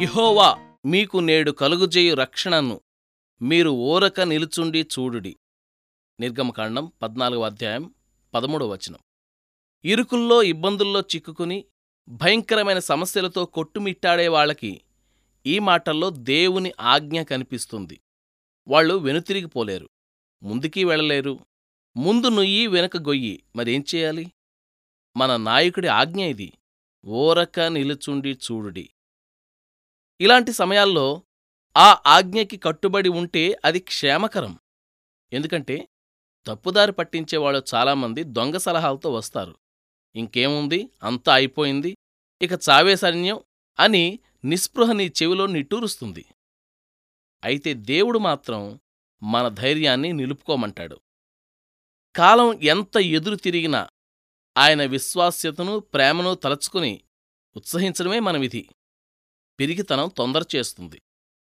ఇహోవా మీకు నేడు కలుగుజేయు రక్షణను మీరు ఓరక నిలుచుండి చూడుడి. నిర్గమకాండం పద్నాలుగవ అధ్యాయం పదమూడవ వచనం. ఇరుకుల్లో ఇబ్బందుల్లో చిక్కుకుని భయంకరమైన సమస్యలతో కొట్టుమిట్టాడే వాళ్ళకి ఈ మాటల్లో దేవుని ఆజ్ఞ కనిపిస్తుంది. వాళ్ళు వెనుతిరిగిపోలేరు ముందుకీ వెళ్ళలేరు. ముందు నుయ్యి వెనక గొయ్యి. మరేం చేయాలి? మన నాయకుడి ఆజ్ఞ ఇది. ఓరక నిలుచుండి చూడుడి. ఇలాంటి సమయాల్లో ఆ ఆజ్ఞకి కట్టుబడి ఉంటే అది క్షేమకరం. ఎందుకంటే తప్పుదారి పట్టించేవాళ్ళు చాలామంది దొంగ సలహాలతో వస్తారు. ఇంకేముంది? అంతా అయిపోయింది. ఇక చావే సైన్యం అని నిస్పృహ నీ చెవిలో నిట్టూరుస్తుంది. అయితే దేవుడు మాత్రం మన ధైర్యాన్ని నిలుపుకోమంటాడు. కాలం ఎంత ఎదురు తిరిగినా ఆయన విశ్వాస్యతను ప్రేమను తలచుకుని ఉత్సహించడమే మన విధి. పిరిగితనం తొందర చేస్తుంది.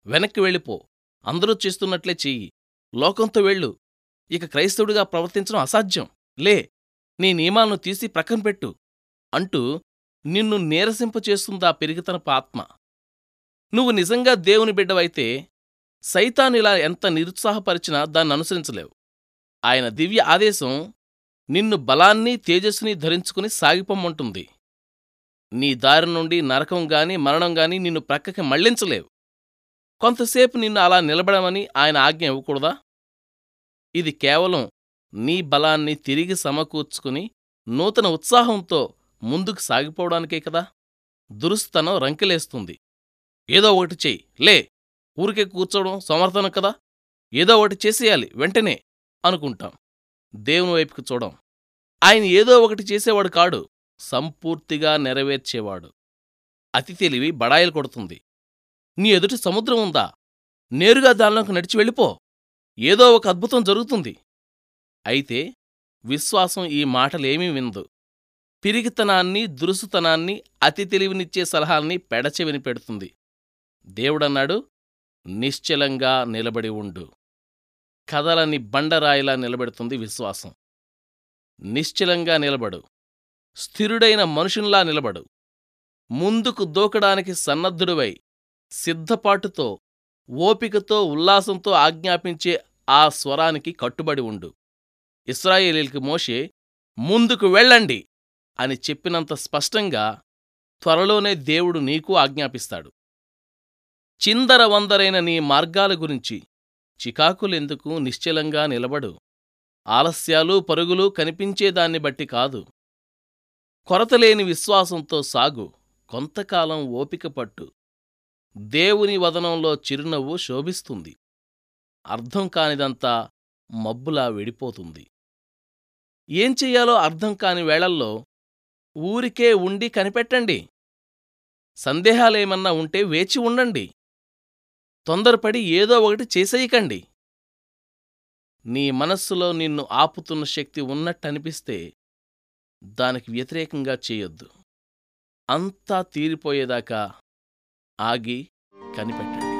వెనక్కి వెళ్ళిపో. అందరూ చేస్తున్నట్లే చెయ్యి. లోకంతో వెళ్ళు. ఇక క్రైస్తవుడిగా ప్రవర్తించడం అసాధ్యం. లే నీ నియమాలను తీసి ప్రక్కన పెట్టు. అంటూ నిన్ను నీరసింపచేస్తుందా పెరిగితనపు ఆత్మ. నువ్వు నిజంగా దేవుని బిడ్డవైతే సైతానిలా ఎంత నిరుత్సాహపరిచినా దాన్ని అనుసరించలేవు. ఆయన దివ్య ఆదేశం నిన్ను బలాన్ని తేజస్సుని ధరించుకుని సాగిపొమ్మంటుంది. నీ దారి నుండి నరకం గాని మరణం గాని నిన్ను ప్రక్కకి మళ్ళించలేవు. కొంతసేపు నిన్ను అలా నిలబడమని ఆయన ఆజ్ఞ ఇవ్వకూడదా? ఇది కేవలం నీ బలాన్ని తిరిగి సమకూర్చుకుని నూతన ఉత్సాహంతో ముందుకు సాగిపోవడానికే కదా? దురుస్తనం రంకెలేస్తుంది. ఏదో ఒకటి చెయ్యి. లే ఊరికే కూర్చోవడం సమర్థనం కదా? ఏదో ఒకటి చేసేయాలి వెంటనే అనుకుంటాం. దేవుని వైపుకి చూడం. ఆయన ఏదో ఒకటి చేసేవాడు కాడు. సంపూర్తిగా నెరవేర్చేవాడు. అతి తెలివి బడాయిలు కొడుతుంది. నీ ఎదుటి సముద్రం ఉందా? నేరుగా దానిలోకి నడిచి వెళ్ళిపో. ఏదో ఒక అద్భుతం జరుగుతుంది. అయితే విశ్వాసం ఈ మాటలేమీ విందు పిరిగితనాన్ని దురుసుతనాన్ని అతి తెలివినిచ్చే సలహాల్ని పెడచెవిని పెడుతుంది. దేవుడన్నాడు నిశ్చలంగా నిలబడి ఉండు. కదలని బండరాయిలా నిలబెడుతుంది విశ్వాసం. నిశ్చలంగా నిలబడు. స్థిరుడైన మనుషుల్లా నిలబడు. ముందుకు దూకడానికి సన్నద్ధుడివై సిద్ధపాటుతో ఓపికతో ఉల్లాసంతో ఆజ్ఞాపించే ఆ స్వరానికి కట్టుబడి ఉండు. ఇస్రాయేలీలకి మోషే ముందుకు వెళ్ళండి అని చెప్పినంత స్పష్టంగా త్వరలోనే దేవుడు నీకు ఆజ్ఞాపిస్తాడు. చిందరవందరైన నీ మార్గాల గురించి చికాకులెందుకు నిశ్చలంగా నిలబడు? ఆలస్యాలు పరుగులు కనిపించేదాన్ని బట్టి కాదు. కొరతలేని విశ్వాసంతో సాగు కొంతకాలం ఓపిక పట్టు. దేవుని వదనంలో చిరునవ్వు శోభిస్తుంది. అర్థం కానిదంతా మబ్బులా వెడిపోతుంది. ఏం చెయ్యాలో అర్థం కాని వేళల్లో ఊరికే ఉండి కనిపెట్టండి. సందేహాలేమన్నా ఉంటే వేచి ఉండండి. తొందరపడి ఏదో ఒకటి చేసేయకండి. నీ మనస్సులో నిన్ను ఆపుతున్న శక్తి ఉన్నట్టనిపిస్తే దానికి వ్యతిరేకంగా చేయొద్దు. అంతా తీరిపోయేదాకా ఆగి కనిపెట్టండి.